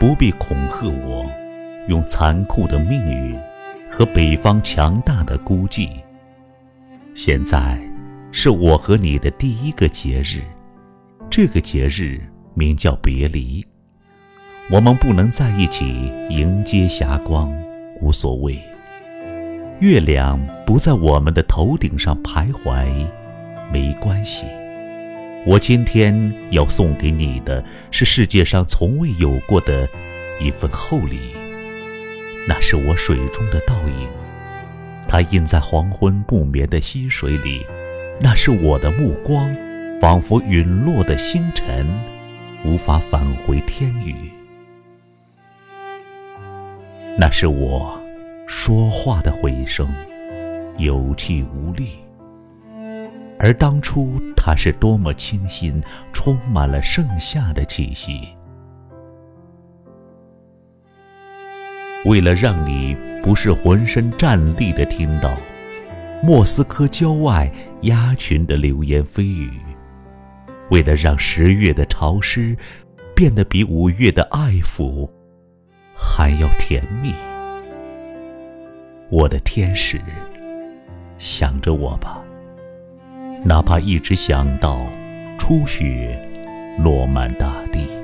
不必恐吓我，用残酷的命运和北方强大的孤寂。现在是我和你的第一个节日，这个节日名叫别离。我们不能在一起迎接霞光，无所谓。月亮不在我们的头顶上徘徊，没关系。我今天要送给你的是世界上从未有过的一份厚礼，那是我水中的倒影，它印在黄昏不眠的溪水里；那是我的目光，仿佛陨落的星辰，无法返回天宇。那是我说话的回声，有气无力。而当初它是多么清新，充满了盛夏的气息。为了让你不是浑身战栗的听到莫斯科郊外鸭群的流言蜚语，为了让十月的潮湿变得比五月的爱抚。还要甜蜜，我的天使，想着我吧，哪怕一直想到初雪落满大地。